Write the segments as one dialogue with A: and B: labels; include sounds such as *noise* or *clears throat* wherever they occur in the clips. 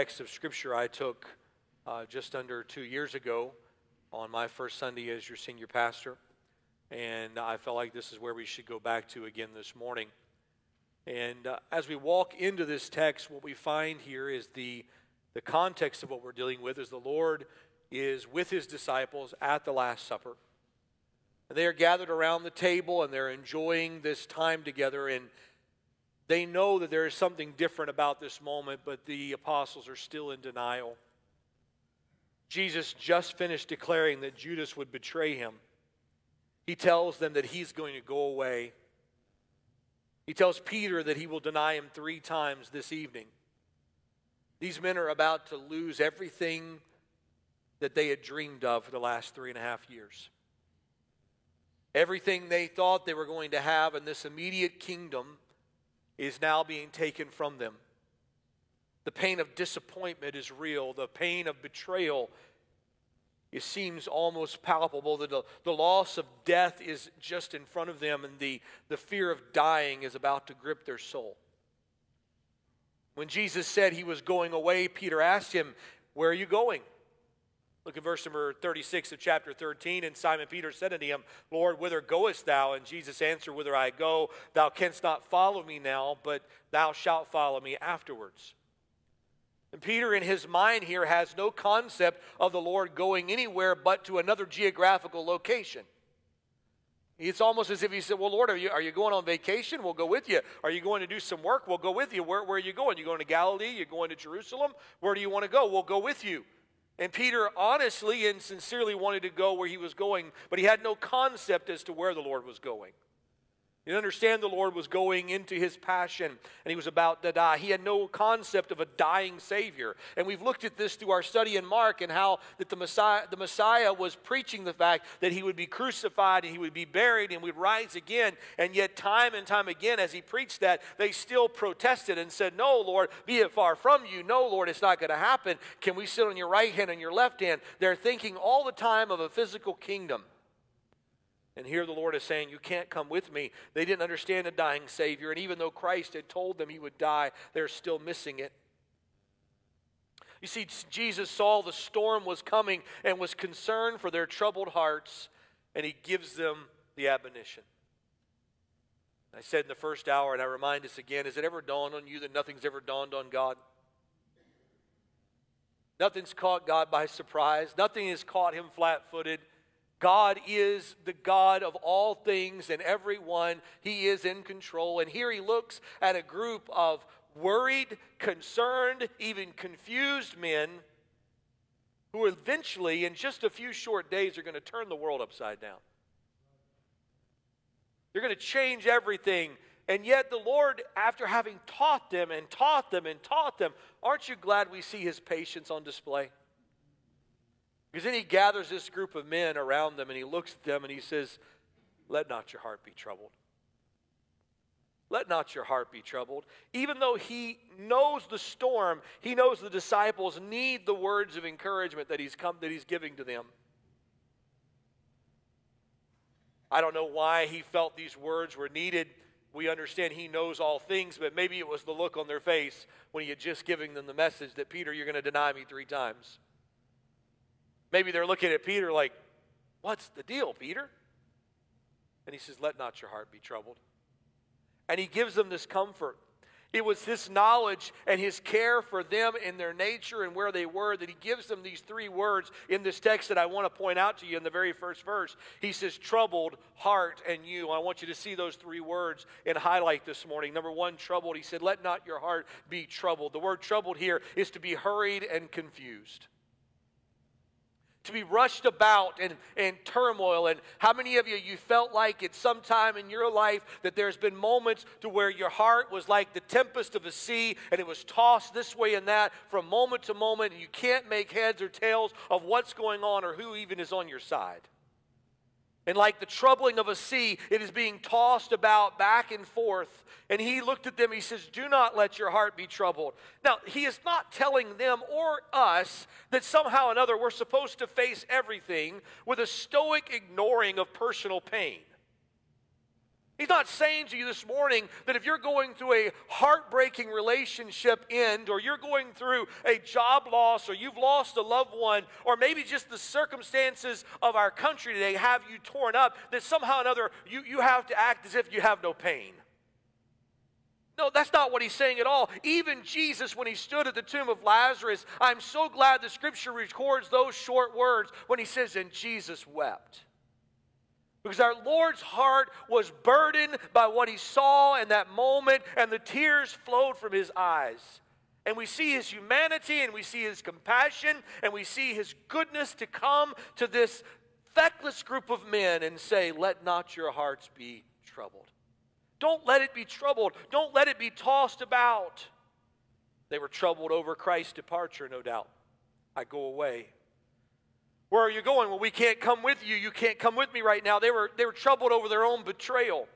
A: text of scripture I took uh, just under two years ago on my first Sunday as your senior pastor. And I felt like this is where we should go back to again this morning. And uh, as we walk into this text, what we find here is the, the context of what we're dealing with is the Lord is with his disciples at the Last Supper. And they are gathered around the table and they're enjoying this time together. And they know that there is something different about this moment, but the apostles are still in denial. Jesus just finished declaring that Judas would betray him. He tells them that he's going to go away. He tells Peter that he will deny him three times this evening. These men are about to lose everything that they had dreamed of for the last three and a half years. Everything they thought they were going to have in this immediate kingdom is now being taken from them. The pain of disappointment is real. The pain of betrayal it seems almost palpable that the, the loss of death is just in front of them and the, the fear of dying is about to grip their soul. When Jesus said he was going away, Peter asked him, Where are you going? Look at verse number 36 of chapter 13. And Simon Peter said unto him, Lord, whither goest thou? And Jesus answered, Whither I go, thou canst not follow me now, but thou shalt follow me afterwards. And Peter, in his mind here, has no concept of the Lord going anywhere but to another geographical location. It's almost as if he said, Well, Lord, are you, are you going on vacation? We'll go with you. Are you going to do some work? We'll go with you. Where, where are you going? You going to Galilee? You going to Jerusalem? Where do you want to go? We'll go with you. And Peter honestly and sincerely wanted to go where he was going, but he had no concept as to where the Lord was going. You understand the Lord was going into his passion and he was about to die. He had no concept of a dying Savior. And we've looked at this through our study in Mark and how that the Messiah, the Messiah was preaching the fact that he would be crucified and he would be buried and would rise again. And yet, time and time again, as he preached that, they still protested and said, No, Lord, be it far from you. No, Lord, it's not going to happen. Can we sit on your right hand and your left hand? They're thinking all the time of a physical kingdom. And here the Lord is saying, You can't come with me. They didn't understand a dying Savior. And even though Christ had told them he would die, they're still missing it. You see, Jesus saw the storm was coming and was concerned for their troubled hearts, and he gives them the admonition. I said in the first hour, and I remind us again has it ever dawned on you that nothing's ever dawned on God? Nothing's caught God by surprise, nothing has caught him flat footed. God is the God of all things and everyone. He is in control. And here he looks at a group of worried, concerned, even confused men who eventually, in just a few short days, are going to turn the world upside down. They're going to change everything. And yet, the Lord, after having taught them and taught them and taught them, aren't you glad we see his patience on display? Because then he gathers this group of men around them and he looks at them and he says, Let not your heart be troubled. Let not your heart be troubled. Even though he knows the storm, he knows the disciples need the words of encouragement that he's come that he's giving to them. I don't know why he felt these words were needed. We understand he knows all things, but maybe it was the look on their face when he had just given them the message that Peter, you're going to deny me three times. Maybe they're looking at Peter like, What's the deal, Peter? And he says, Let not your heart be troubled. And he gives them this comfort. It was this knowledge and his care for them in their nature and where they were that he gives them these three words in this text that I want to point out to you in the very first verse. He says, troubled heart and you. I want you to see those three words and highlight this morning. Number one, troubled. He said, let not your heart be troubled. The word troubled here is to be hurried and confused to be rushed about in, in turmoil. And how many of you, you felt like at some time in your life that there's been moments to where your heart was like the tempest of a sea and it was tossed this way and that from moment to moment and you can't make heads or tails of what's going on or who even is on your side? And like the troubling of a sea, it is being tossed about back and forth. And he looked at them, he says, Do not let your heart be troubled. Now, he is not telling them or us that somehow or another we're supposed to face everything with a stoic ignoring of personal pain. He's not saying to you this morning that if you're going through a heartbreaking relationship end, or you're going through a job loss, or you've lost a loved one, or maybe just the circumstances of our country today have you torn up, that somehow or another you, you have to act as if you have no pain. No, that's not what he's saying at all. Even Jesus, when he stood at the tomb of Lazarus, I'm so glad the scripture records those short words when he says, And Jesus wept. Because our Lord's heart was burdened by what he saw in that moment, and the tears flowed from his eyes. And we see his humanity, and we see his compassion, and we see his goodness to come to this feckless group of men and say, Let not your hearts be troubled. Don't let it be troubled. Don't let it be tossed about. They were troubled over Christ's departure, no doubt. I go away where are you going? Well, we can't come with you. You can't come with me right now. They were, they were troubled over their own betrayal.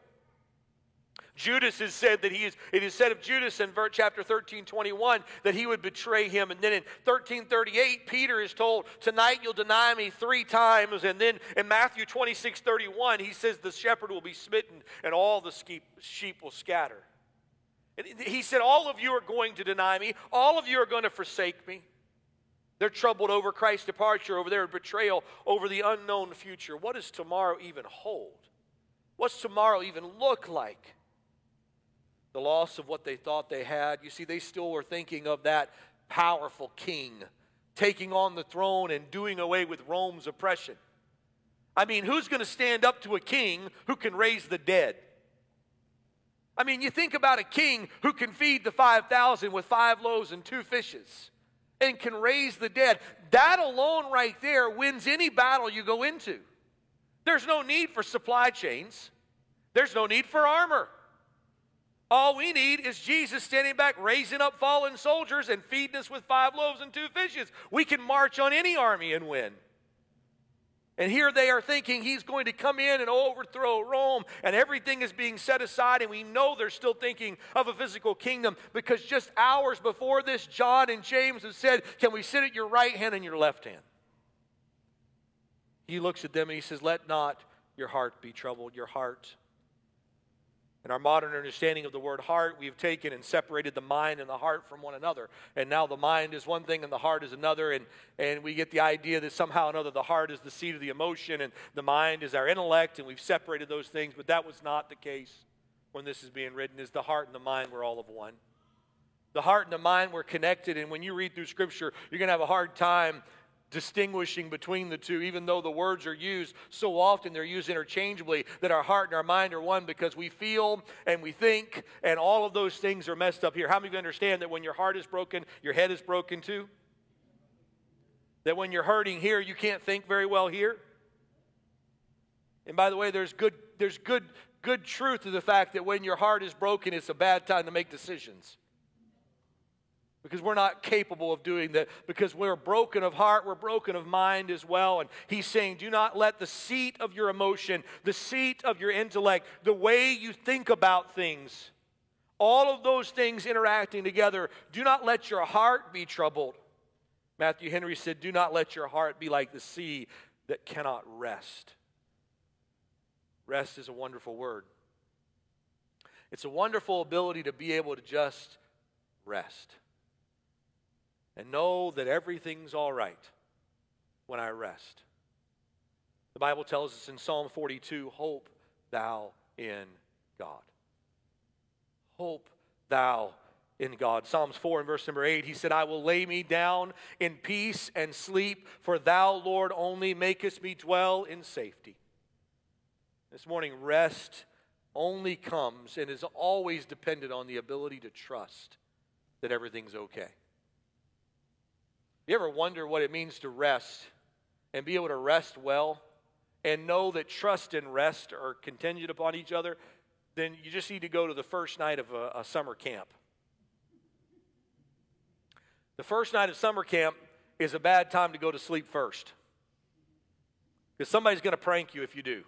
A: Judas has said that he is, it is said of Judas in verse chapter 13, 21, that he would betray him. And then in 1338, Peter is told, Tonight you'll deny me three times. And then in Matthew 26, 31, he says, The shepherd will be smitten and all the sheep will scatter. And he said, All of you are going to deny me, all of you are going to forsake me. They're troubled over Christ's departure, over their betrayal, over the unknown future. What does tomorrow even hold? What's tomorrow even look like? The loss of what they thought they had. You see, they still were thinking of that powerful king taking on the throne and doing away with Rome's oppression. I mean, who's going to stand up to a king who can raise the dead? I mean, you think about a king who can feed the 5,000 with five loaves and two fishes and can raise the dead. That alone, right there, wins any battle you go into. There's no need for supply chains, there's no need for armor. All we need is Jesus standing back, raising up fallen soldiers, and feeding us with five loaves and two fishes. We can march on any army and win. And here they are thinking he's going to come in and overthrow Rome, and everything is being set aside. And we know they're still thinking of a physical kingdom because just hours before this, John and James have said, Can we sit at your right hand and your left hand? He looks at them and he says, Let not your heart be troubled, your heart in our modern understanding of the word heart, we've taken and separated the mind and the heart from one another. And now the mind is one thing and the heart is another. And, and we get the idea that somehow or another the heart is the seat of the emotion and the mind is our intellect, and we've separated those things. But that was not the case when this is being written, is the heart and the mind were all of one. The heart and the mind were connected, and when you read through Scripture, you're going to have a hard time distinguishing between the two, even though the words are used so often, they're used interchangeably, that our heart and our mind are one because we feel and we think, and all of those things are messed up here. How many of you understand that when your heart is broken, your head is broken too? That when you're hurting here, you can't think very well here? And by the way, there's good, there's good, good truth to the fact that when your heart is broken, it's a bad time to make decisions because we're not capable of doing that because we're broken of heart we're broken of mind as well. And he's saying do not let the seat of your emotion the seat of your intellect the way you think about things all of those things interacting together do not let your heart be troubled. Matthew henry said do not let your heart be like the sea that cannot rest. Rest is a wonderful word. It's a wonderful ability to be able to just rest and know that everything's all right when I rest. The Bible tells us in Psalm 42 Hope thou in God. Hope thou in God. Psalms 4 and verse number 8, he said, I will lay me down in peace and sleep, for thou, Lord, only makest me dwell in safety. This morning, rest only comes and is always dependent on the ability to trust that everything's okay. You ever wonder what it means to rest and be able to rest well and know that trust and rest are contingent upon each other? Then you just need to go to the first night of a, a summer camp. The first night of summer camp is a bad time to go to sleep first. Because somebody's going to prank you if you do.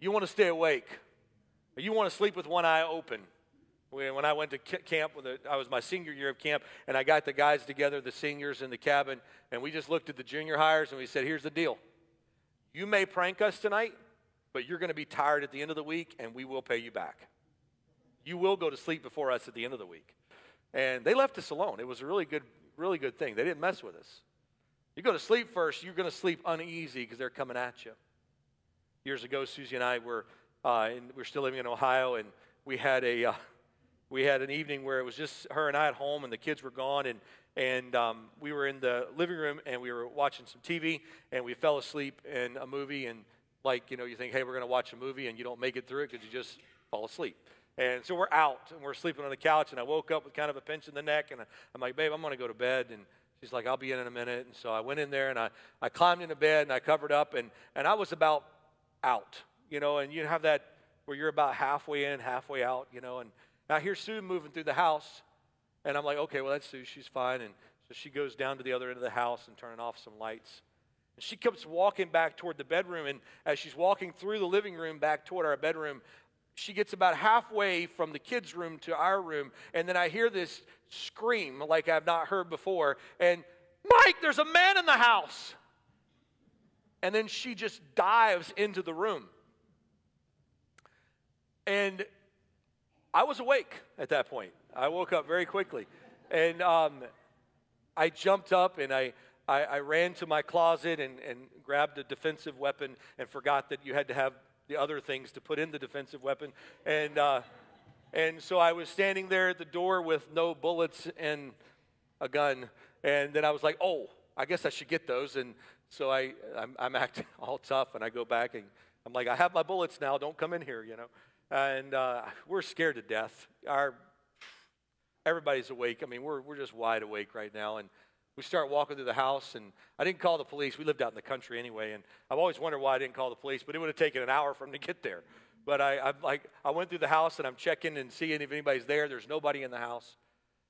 A: You want to stay awake. You want to sleep with one eye open. When I went to camp, I was my senior year of camp, and I got the guys together, the seniors in the cabin, and we just looked at the junior highers and we said, Here's the deal. You may prank us tonight, but you're going to be tired at the end of the week, and we will pay you back. You will go to sleep before us at the end of the week. And they left us alone. It was a really good, really good thing. They didn't mess with us. You go to sleep first, you're going to sleep uneasy because they're coming at you. Years ago, Susie and I were, uh, we were still living in Ohio, and we had a, uh, we had an evening where it was just her and I at home, and the kids were gone, and and um, we were in the living room, and we were watching some TV, and we fell asleep in a movie, and like you know, you think, hey, we're going to watch a movie, and you don't make it through it because you just fall asleep. And so we're out, and we're sleeping on the couch, and I woke up with kind of a pinch in the neck, and I'm like, babe, I'm going to go to bed, and she's like, I'll be in in a minute, and so I went in there, and I, I climbed into bed, and I covered up, and and I was about out, you know, and you have that where you're about halfway in, halfway out, you know, and now here's Sue moving through the house, and I'm like, okay, well, that's Sue. She's fine. And so she goes down to the other end of the house and turning off some lights. And she comes walking back toward the bedroom. And as she's walking through the living room back toward our bedroom, she gets about halfway from the kids' room to our room. And then I hear this scream like I've not heard before. And Mike, there's a man in the house. And then she just dives into the room. And I was awake at that point. I woke up very quickly. And um, I jumped up and I, I, I, ran to my closet and, and grabbed a defensive weapon and forgot that you had to have the other things to put in the defensive weapon. And, uh, and so I was standing there at the door with no bullets and a gun. And then I was like, oh, I guess I should get those. And so I, I'm, I'm acting *laughs* all tough and I go back and I'm like, I have my bullets now. Don't come in here, you know. And uh, we're scared to death. Our everybody's awake. I mean, we're, we're just wide awake right now. And we start walking through the house, and I didn't call the police. We lived out in the country anyway, and I've always wondered why I didn't call the police, but it would have taken an hour for them to get there. But I, I'm like, I went through the house, and I'm checking and seeing if anybody's there. There's nobody in the house.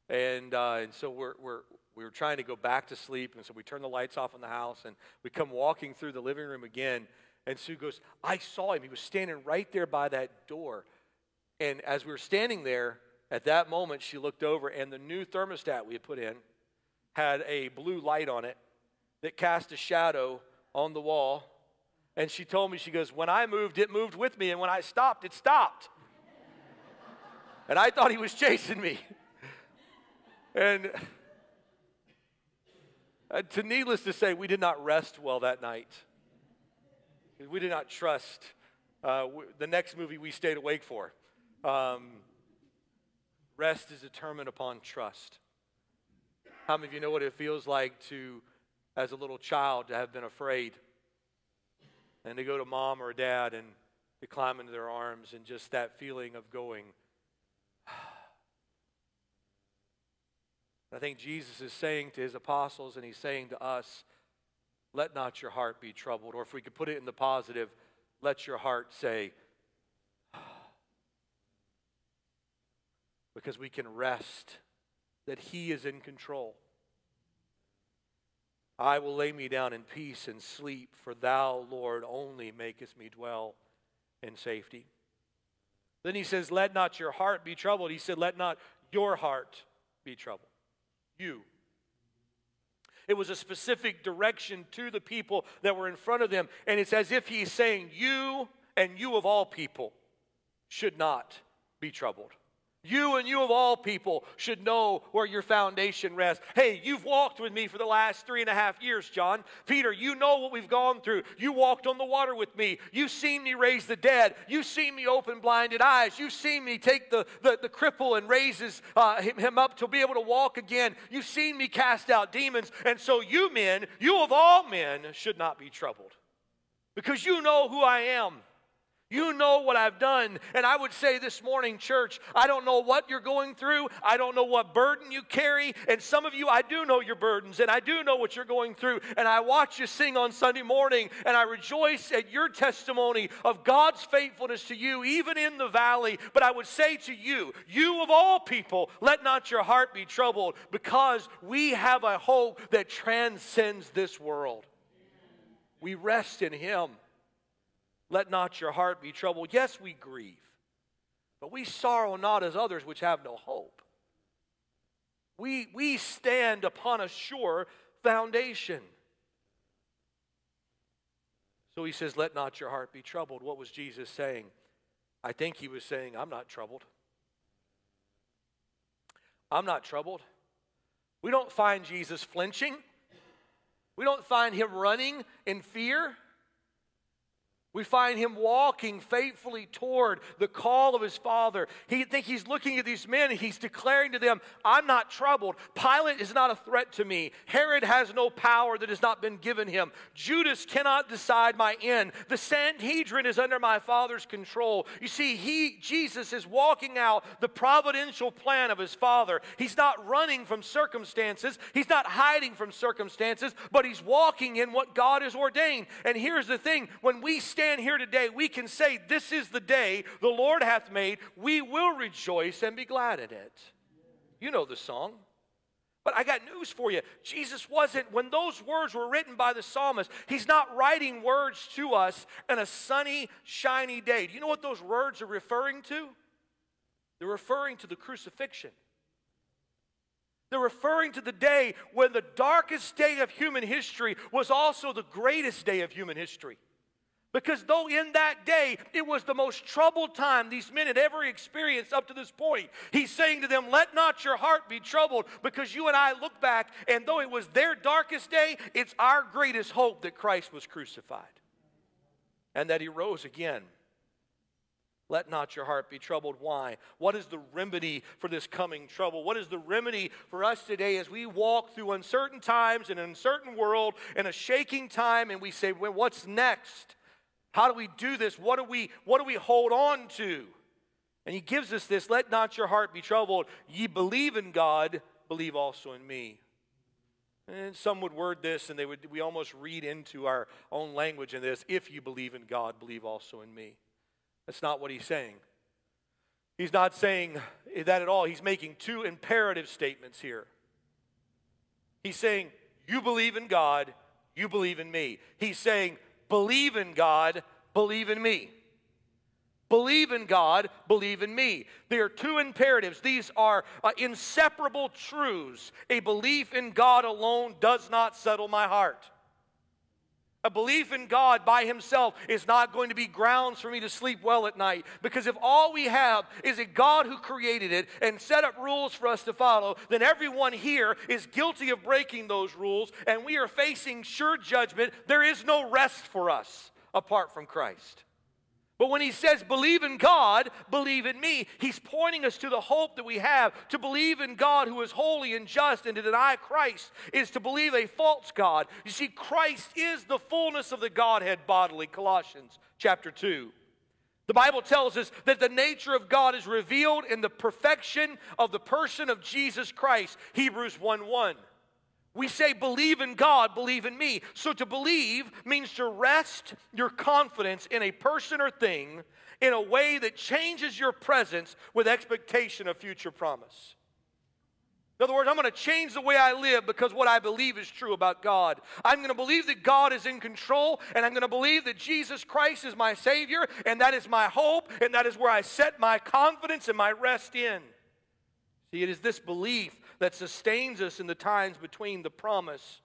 A: And, uh, and so we're, we're, we were trying to go back to sleep, and so we turn the lights off in the house, and we come walking through the living room again, and Sue goes, I saw him. He was standing right there by that door. And as we were standing there, at that moment, she looked over, and the new thermostat we had put in had a blue light on it that cast a shadow on the wall. And she told me, she goes, When I moved, it moved with me, and when I stopped, it stopped. *laughs* and I thought he was chasing me. and uh, to needless to say, we did not rest well that night. We did not trust. Uh, the next movie we stayed awake for. Um, Rest is determined upon trust. How many of you know what it feels like to, as a little child, to have been afraid and to go to mom or dad and to climb into their arms and just that feeling of going, *sighs* I think Jesus is saying to his apostles and he's saying to us, let not your heart be troubled. Or if we could put it in the positive, let your heart say, *sighs* because we can rest that He is in control. I will lay me down in peace and sleep, for thou, Lord, only makest me dwell in safety. Then he says, Let not your heart be troubled. He said, Let not your heart be troubled. You. It was a specific direction to the people that were in front of them. And it's as if he's saying, You and you of all people should not be troubled. You and you of all people should know where your foundation rests. Hey, you've walked with me for the last three and a half years, John. Peter, you know what we've gone through. You walked on the water with me. You've seen me raise the dead. You've seen me open blinded eyes. You've seen me take the, the, the cripple and raises uh, him, him up to be able to walk again. You've seen me cast out demons. And so, you men, you of all men, should not be troubled because you know who I am. You know what I've done. And I would say this morning, church, I don't know what you're going through. I don't know what burden you carry. And some of you, I do know your burdens and I do know what you're going through. And I watch you sing on Sunday morning and I rejoice at your testimony of God's faithfulness to you, even in the valley. But I would say to you, you of all people, let not your heart be troubled because we have a hope that transcends this world. We rest in Him. Let not your heart be troubled. Yes, we grieve, but we sorrow not as others which have no hope. We, we stand upon a sure foundation. So he says, Let not your heart be troubled. What was Jesus saying? I think he was saying, I'm not troubled. I'm not troubled. We don't find Jesus flinching. We don't find him running in fear. We find him walking faithfully toward the call of his father. He think he's looking at these men and he's declaring to them, I'm not troubled. Pilate is not a threat to me. Herod has no power that has not been given him. Judas cannot decide my end. The Sanhedrin is under my father's control. You see, he Jesus is walking out the providential plan of his father. He's not running from circumstances. He's not hiding from circumstances, but he's walking in what God has ordained. And here's the thing, when we stand stand here today, we can say, This is the day the Lord hath made. We will rejoice and be glad in it. You know the song. But I got news for you. Jesus wasn't, when those words were written by the psalmist, he's not writing words to us in a sunny, shiny day. Do you know what those words are referring to? They're referring to the crucifixion. They're referring to the day when the darkest day of human history was also the greatest day of human history. Because though in that day it was the most troubled time these men had ever experienced up to this point, he's saying to them, Let not your heart be troubled, because you and I look back, and though it was their darkest day, it's our greatest hope that Christ was crucified and that he rose again. Let not your heart be troubled. Why? What is the remedy for this coming trouble? What is the remedy for us today as we walk through uncertain times in an uncertain world in a shaking time and we say, well, What's next? How do we do this? What do we what do we hold on to? And he gives us this, let not your heart be troubled. Ye believe in God, believe also in me. And some would word this and they would we almost read into our own language in this, if you believe in God, believe also in me. That's not what he's saying. He's not saying that at all. He's making two imperative statements here. He's saying, You believe in God, you believe in me. He's saying, Believe in God, believe in me. Believe in God, believe in me. There are two imperatives. These are uh, inseparable truths. A belief in God alone does not settle my heart. A belief in God by Himself is not going to be grounds for me to sleep well at night. Because if all we have is a God who created it and set up rules for us to follow, then everyone here is guilty of breaking those rules and we are facing sure judgment. There is no rest for us apart from Christ. But when he says, believe in God, believe in me, he's pointing us to the hope that we have. To believe in God who is holy and just and to deny Christ is to believe a false God. You see, Christ is the fullness of the Godhead bodily, Colossians chapter 2. The Bible tells us that the nature of God is revealed in the perfection of the person of Jesus Christ, Hebrews 1 1. We say, believe in God, believe in me. So to believe means to rest your confidence in a person or thing in a way that changes your presence with expectation of future promise. In other words, I'm going to change the way I live because what I believe is true about God. I'm going to believe that God is in control, and I'm going to believe that Jesus Christ is my Savior, and that is my hope, and that is where I set my confidence and my rest in. See, it is this belief that sustains us in the times between the promise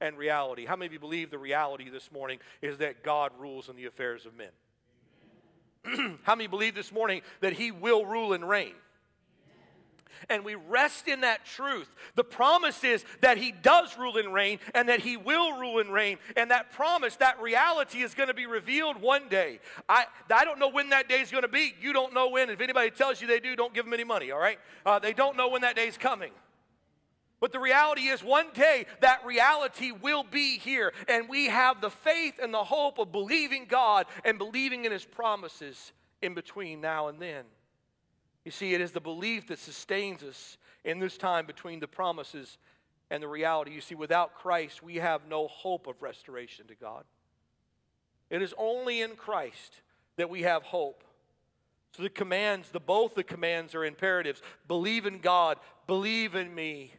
A: and reality. How many of you believe the reality this morning is that God rules in the affairs of men? *clears throat* How many believe this morning that He will rule and reign? and we rest in that truth. The promise is that He does rule and reign, and that He will rule and reign. And that promise, that reality is going to be revealed one day. I, I don't know when that day is going to be. You don't know when. If anybody tells you they do, don't give them any money, all right? Uh, they don't know when that day is coming. But the reality is, one day that reality will be here, and we have the faith and the hope of believing God and believing in His promises in between now and then. You see, it is the belief that sustains us in this time between the promises and the reality. You see, without Christ, we have no hope of restoration to God. It is only in Christ that we have hope. So the commands, the both the commands are imperatives. Believe in God, believe in me.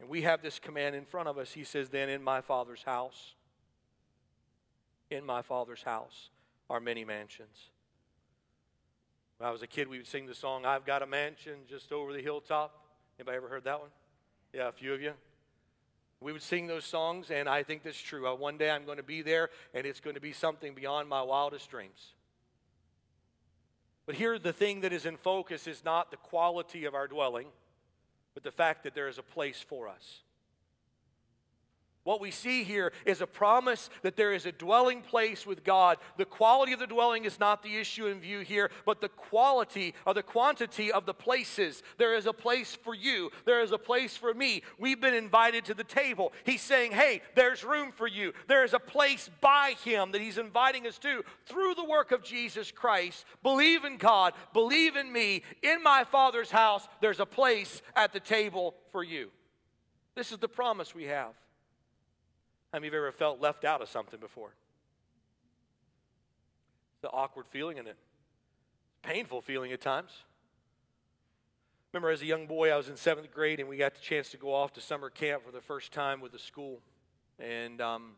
A: And we have this command in front of us. He says, Then in my Father's house, in my Father's house are many mansions. When I was a kid, we would sing the song, I've got a mansion just over the hilltop. Anybody ever heard that one? Yeah, a few of you. We would sing those songs, and I think that's true. Uh, one day I'm going to be there, and it's going to be something beyond my wildest dreams. But here, the thing that is in focus is not the quality of our dwelling, but the fact that there is a place for us. What we see here is a promise that there is a dwelling place with God. The quality of the dwelling is not the issue in view here, but the quality or the quantity of the places. There is a place for you, there is a place for me. We've been invited to the table. He's saying, Hey, there's room for you. There is a place by Him that He's inviting us to through the work of Jesus Christ. Believe in God, believe in me. In my Father's house, there's a place at the table for you. This is the promise we have. How many of you ever felt left out of something before? The awkward feeling and it painful feeling at times. Remember, as a young boy, I was in seventh grade, and we got the chance to go off to summer camp for the first time with the school. And um,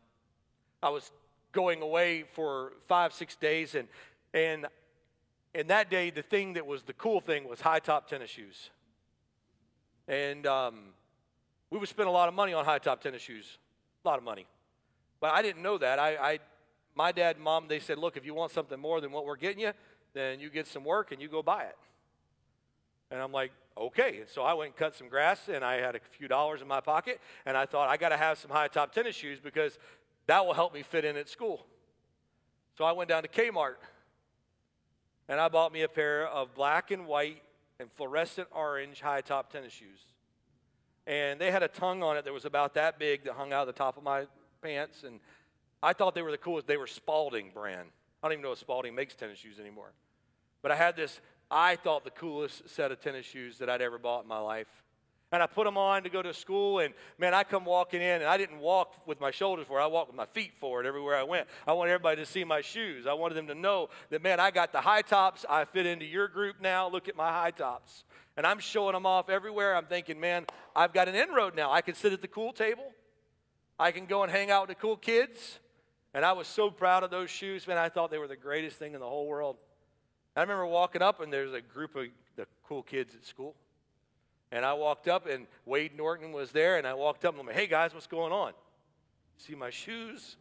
A: I was going away for five, six days, and and and that day, the thing that was the cool thing was high top tennis shoes. And um, we would spend a lot of money on high top tennis shoes. A lot of money. But I didn't know that. I, I, my dad and mom, they said, look, if you want something more than what we're getting you, then you get some work and you go buy it. And I'm like, okay. And so I went and cut some grass, and I had a few dollars in my pocket, and I thought, I got to have some high top tennis shoes because that will help me fit in at school. So I went down to Kmart, and I bought me a pair of black and white and fluorescent orange high top tennis shoes and they had a tongue on it that was about that big that hung out of the top of my pants. And I thought they were the coolest. They were Spalding brand. I don't even know if Spalding makes tennis shoes anymore. But I had this, I thought the coolest set of tennis shoes that I'd ever bought in my life. And I put them on to go to school, and man, I come walking in, and I didn't walk with my shoulders forward. I walked with my feet forward everywhere I went. I wanted everybody to see my shoes. I wanted them to know that, man, I got the high tops. I fit into your group now. Look at my high tops. And I'm showing them off everywhere. I'm thinking, man, I've got an inroad now. I can sit at the cool table. I can go and hang out with the cool kids. And I was so proud of those shoes, man. I thought they were the greatest thing in the whole world. I remember walking up, and there's a group of the cool kids at school. And I walked up, and Wade Norton was there, and I walked up and I'm like, hey guys, what's going on? See my shoes?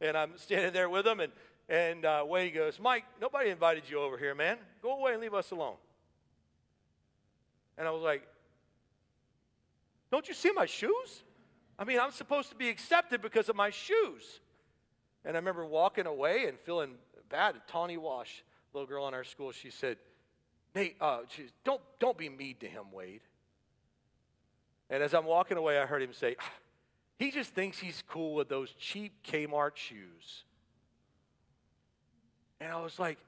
A: And I'm standing there with them, and, and uh, Wade goes, Mike, nobody invited you over here, man. Go away and leave us alone. And I was like, Don't you see my shoes? I mean, I'm supposed to be accepted because of my shoes. And I remember walking away and feeling bad. Tawny Wash, little girl in our school, she said, Nate, uh, she, don't, don't be mean to him, Wade. And as I'm walking away, I heard him say, ah, he just thinks he's cool with those cheap Kmart shoes. And I was like,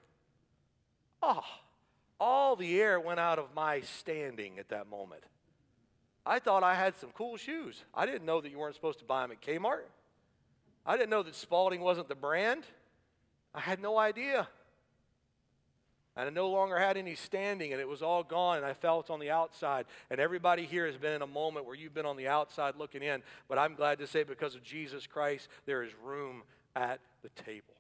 A: oh, all the air went out of my standing at that moment. I thought I had some cool shoes. I didn't know that you weren't supposed to buy them at Kmart. I didn't know that Spalding wasn't the brand. I had no idea. And I no longer had any standing, and it was all gone, and I felt on the outside. And everybody here has been in a moment where you've been on the outside looking in. But I'm glad to say, because of Jesus Christ, there is room at the table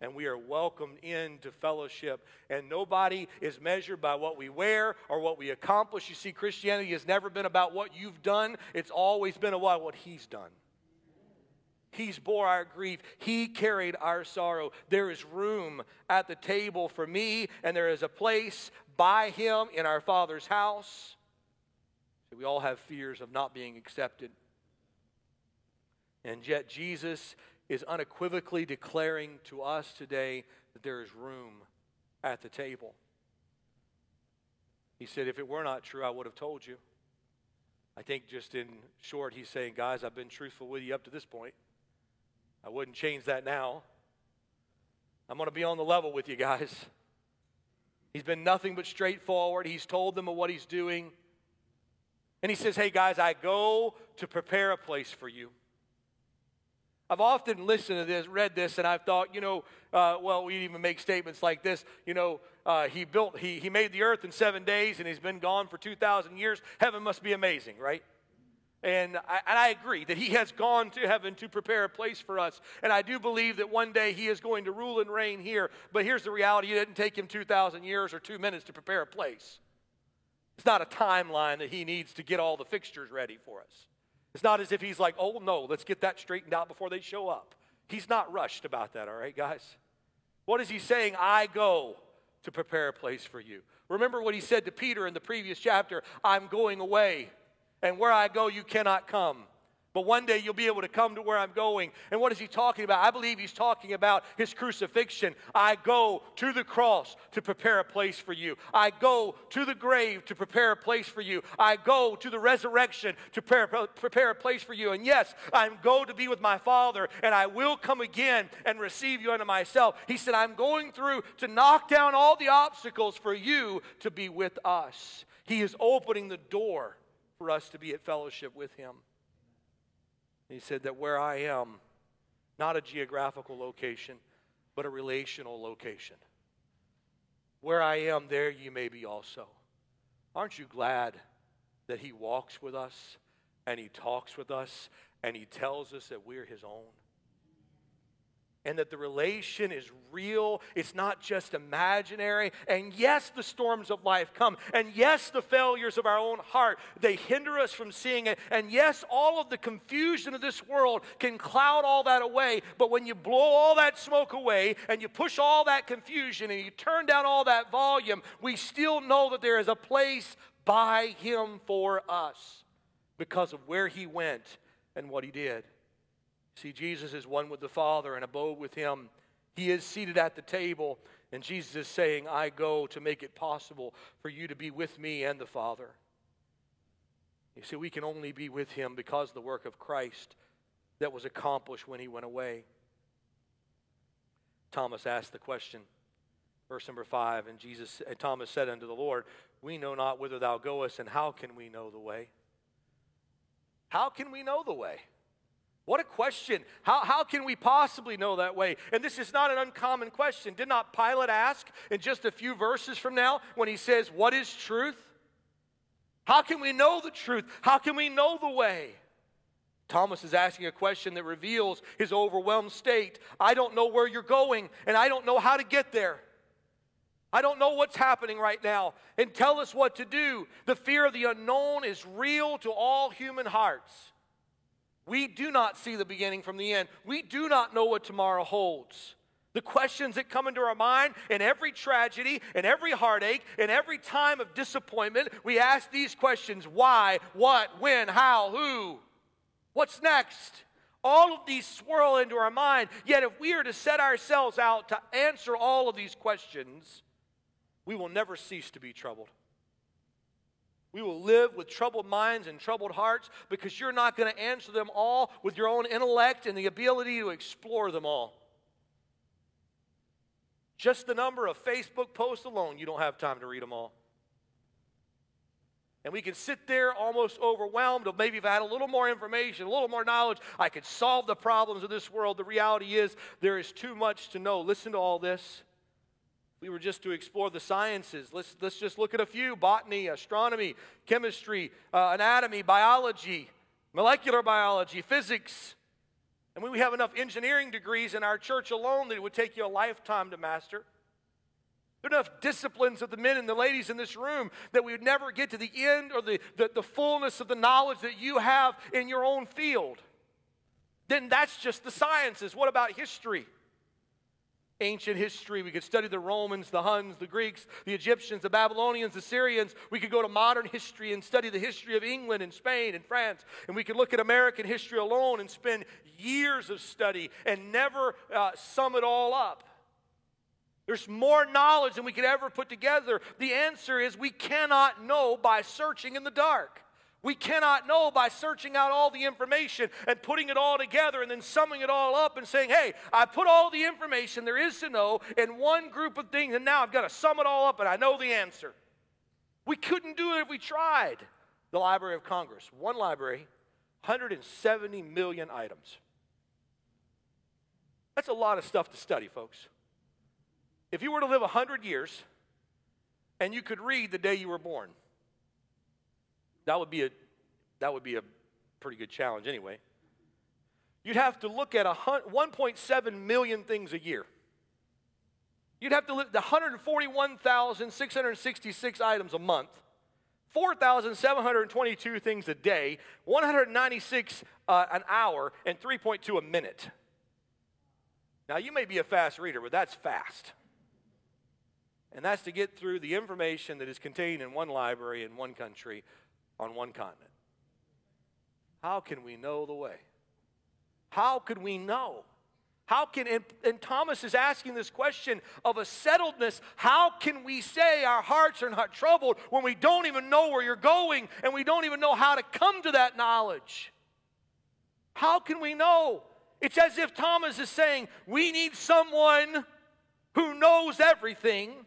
A: and we are welcomed into fellowship. And nobody is measured by what we wear or what we accomplish. You see, Christianity has never been about what you've done, it's always been about what He's done. He's bore our grief. He carried our sorrow. There is room at the table for me, and there is a place by Him in our Father's house. We all have fears of not being accepted. And yet, Jesus is unequivocally declaring to us today that there is room at the table. He said, If it were not true, I would have told you. I think, just in short, he's saying, Guys, I've been truthful with you up to this point. I wouldn't change that now. I'm going to be on the level with you guys. He's been nothing but straightforward. He's told them of what he's doing. And he says, Hey, guys, I go to prepare a place for you. I've often listened to this, read this, and I've thought, you know, uh, well, we even make statements like this. You know, uh, he built, he, he made the earth in seven days, and he's been gone for 2,000 years. Heaven must be amazing, right? And I, and I agree that he has gone to heaven to prepare a place for us. And I do believe that one day he is going to rule and reign here. But here's the reality it didn't take him 2,000 years or two minutes to prepare a place. It's not a timeline that he needs to get all the fixtures ready for us. It's not as if he's like, oh no, let's get that straightened out before they show up. He's not rushed about that, all right, guys? What is he saying? I go to prepare a place for you. Remember what he said to Peter in the previous chapter I'm going away, and where I go, you cannot come. But one day you'll be able to come to where I'm going. And what is he talking about? I believe he's talking about his crucifixion. I go to the cross to prepare a place for you. I go to the grave to prepare a place for you. I go to the resurrection to prepare, a place for you. And yes, I'm going to be with my Father, and I will come again and receive you unto myself. He said, I'm going through to knock down all the obstacles for you to be with us. He is opening the door for us to be at fellowship with him. He said that where I am, not a geographical location, but a relational location. Where I am, there you may be also. Aren't you glad that He walks with us and He talks with us and He tells us that we're His own? And that the relation is real. It's not just imaginary. And yes, the storms of life come. And yes, the failures of our own heart, they hinder us from seeing it. And yes, all of the confusion of this world can cloud all that away. But when you blow all that smoke away and you push all that confusion and you turn down all that volume, we still know that there is a place by Him for us because of where He went and what He did. See, Jesus is one with the Father and abode with him. He is seated at the table, and Jesus is saying, I go to make it possible for you to be with me and the Father. You see, we can only be with him because of the work of Christ that was accomplished when he went away. Thomas asked the question, verse number five, and Jesus and Thomas said unto the Lord, We know not whither thou goest, and how can we know the way? How can we know the way? What a question. How, how can we possibly know that way? And this is not an uncommon question. Did not Pilate ask in just a few verses from now when he says, What is truth? How can we know the truth? How can we know the way? Thomas is asking a question that reveals his overwhelmed state. I don't know where you're going, and I don't know how to get there. I don't know what's happening right now. And tell us what to do. The fear of the unknown is real to all human hearts. We do not see the beginning from the end. We do not know what tomorrow holds. The questions that come into our mind in every tragedy, in every heartache, in every time of disappointment, we ask these questions why, what, when, how, who, what's next? All of these swirl into our mind. Yet, if we are to set ourselves out to answer all of these questions, we will never cease to be troubled. We will live with troubled minds and troubled hearts because you're not going to answer them all with your own intellect and the ability to explore them all. Just the number of Facebook posts alone, you don't have time to read them all. And we can sit there almost overwhelmed, or maybe if I had a little more information, a little more knowledge, I could solve the problems of this world. The reality is, there is too much to know. Listen to all this we were just to explore the sciences, let's, let's just look at a few botany, astronomy, chemistry, uh, anatomy, biology, molecular biology, physics. And we have enough engineering degrees in our church alone that it would take you a lifetime to master. There are enough disciplines of the men and the ladies in this room that we would never get to the end or the, the, the fullness of the knowledge that you have in your own field. Then that's just the sciences. What about history? Ancient history. We could study the Romans, the Huns, the Greeks, the Egyptians, the Babylonians, the Syrians. We could go to modern history and study the history of England and Spain and France. And we could look at American history alone and spend years of study and never uh, sum it all up. There's more knowledge than we could ever put together. The answer is we cannot know by searching in the dark. We cannot know by searching out all the information and putting it all together and then summing it all up and saying, hey, I put all the information there is to know in one group of things and now I've got to sum it all up and I know the answer. We couldn't do it if we tried. The Library of Congress, one library, 170 million items. That's a lot of stuff to study, folks. If you were to live 100 years and you could read the day you were born, that would be a, that would be a pretty good challenge anyway. You'd have to look at 1.7 million things a year. You'd have to look at 141,666 items a month,
B: 4,722 things a day, 196 uh, an hour, and 3.2 a minute. Now, you may be a fast reader, but that's fast. And that's to get through the information that is contained in one library in one country on one continent. How can we know the way? How could we know? How can, and, and, Thomas is asking this question of a settledness. How can we say our hearts are not troubled when we don't even know where you're going and we don't even know how to come to that knowledge? How can we know? It's as if Thomas is saying, We need someone who knows everything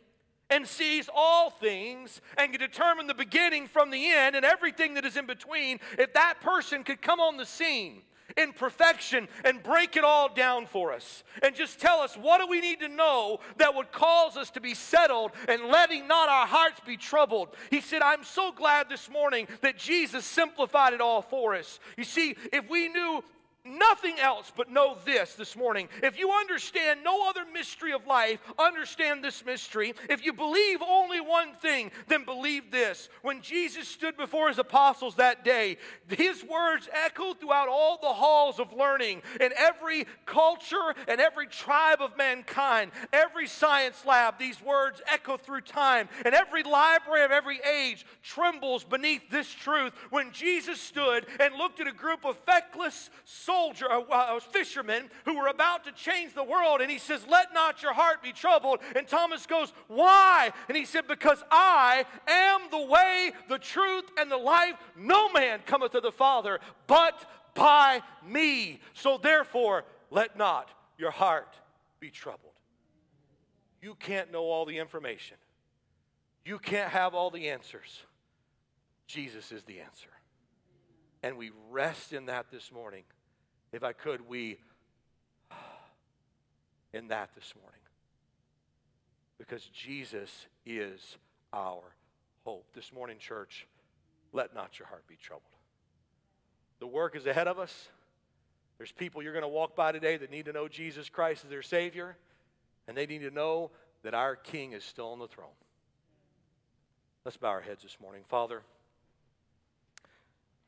B: and sees all things and can determine the beginning from the end and everything that is in between. If that person could come on the scene, in perfection and break it all down for us and just tell us what do we need to know that would cause us to be settled and letting not our hearts be troubled. He said, I'm so glad this morning that Jesus simplified it all for us. You see, if we knew nothing else but know this this morning. If you understand no other mystery of life, understand this mystery. If you believe only one thing, then believe this. When Jesus stood before his apostles that day, his words echoed throughout all the halls of learning in every culture and every tribe of mankind, every science lab. These words echo through time, and every library of every age trembles beneath this truth. When Jesus stood and looked at a group of feckless souls soldier, uh, a, a uh, fisherman who were about to change the world. And he says, Let not your heart be troubled. And Thomas goes, Why? And he said, Because I am the way, the truth, and the life. No man cometh to the Father but by me. So therefore, let not your heart be troubled. You can't know all the information, you can't have all the answers. Jesus is the answer. And we rest in that this morning if I could, we in that this morning. Because Jesus is our hope. This morning, church, let not your heart be troubled. The work is ahead of us. There's people you're going to walk by today that need to know Jesus Christ as their Savior, and they need to know that our King is still on the throne. Let's bow our heads this morning. Father,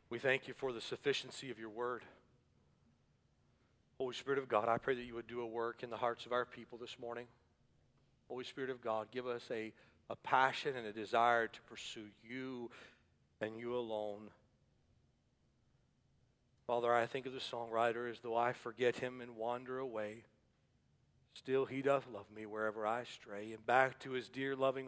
B: we thank you for the sufficiency of your word. Holy Spirit of God, I pray that you would do a work in the hearts of our people this morning. Holy Spirit of God, give us a, a passion and a desire to pursue you and you alone. Father, I think of the songwriter as though I forget him and wander away. Still, he doth love me wherever I stray, and back to his dear loving arms.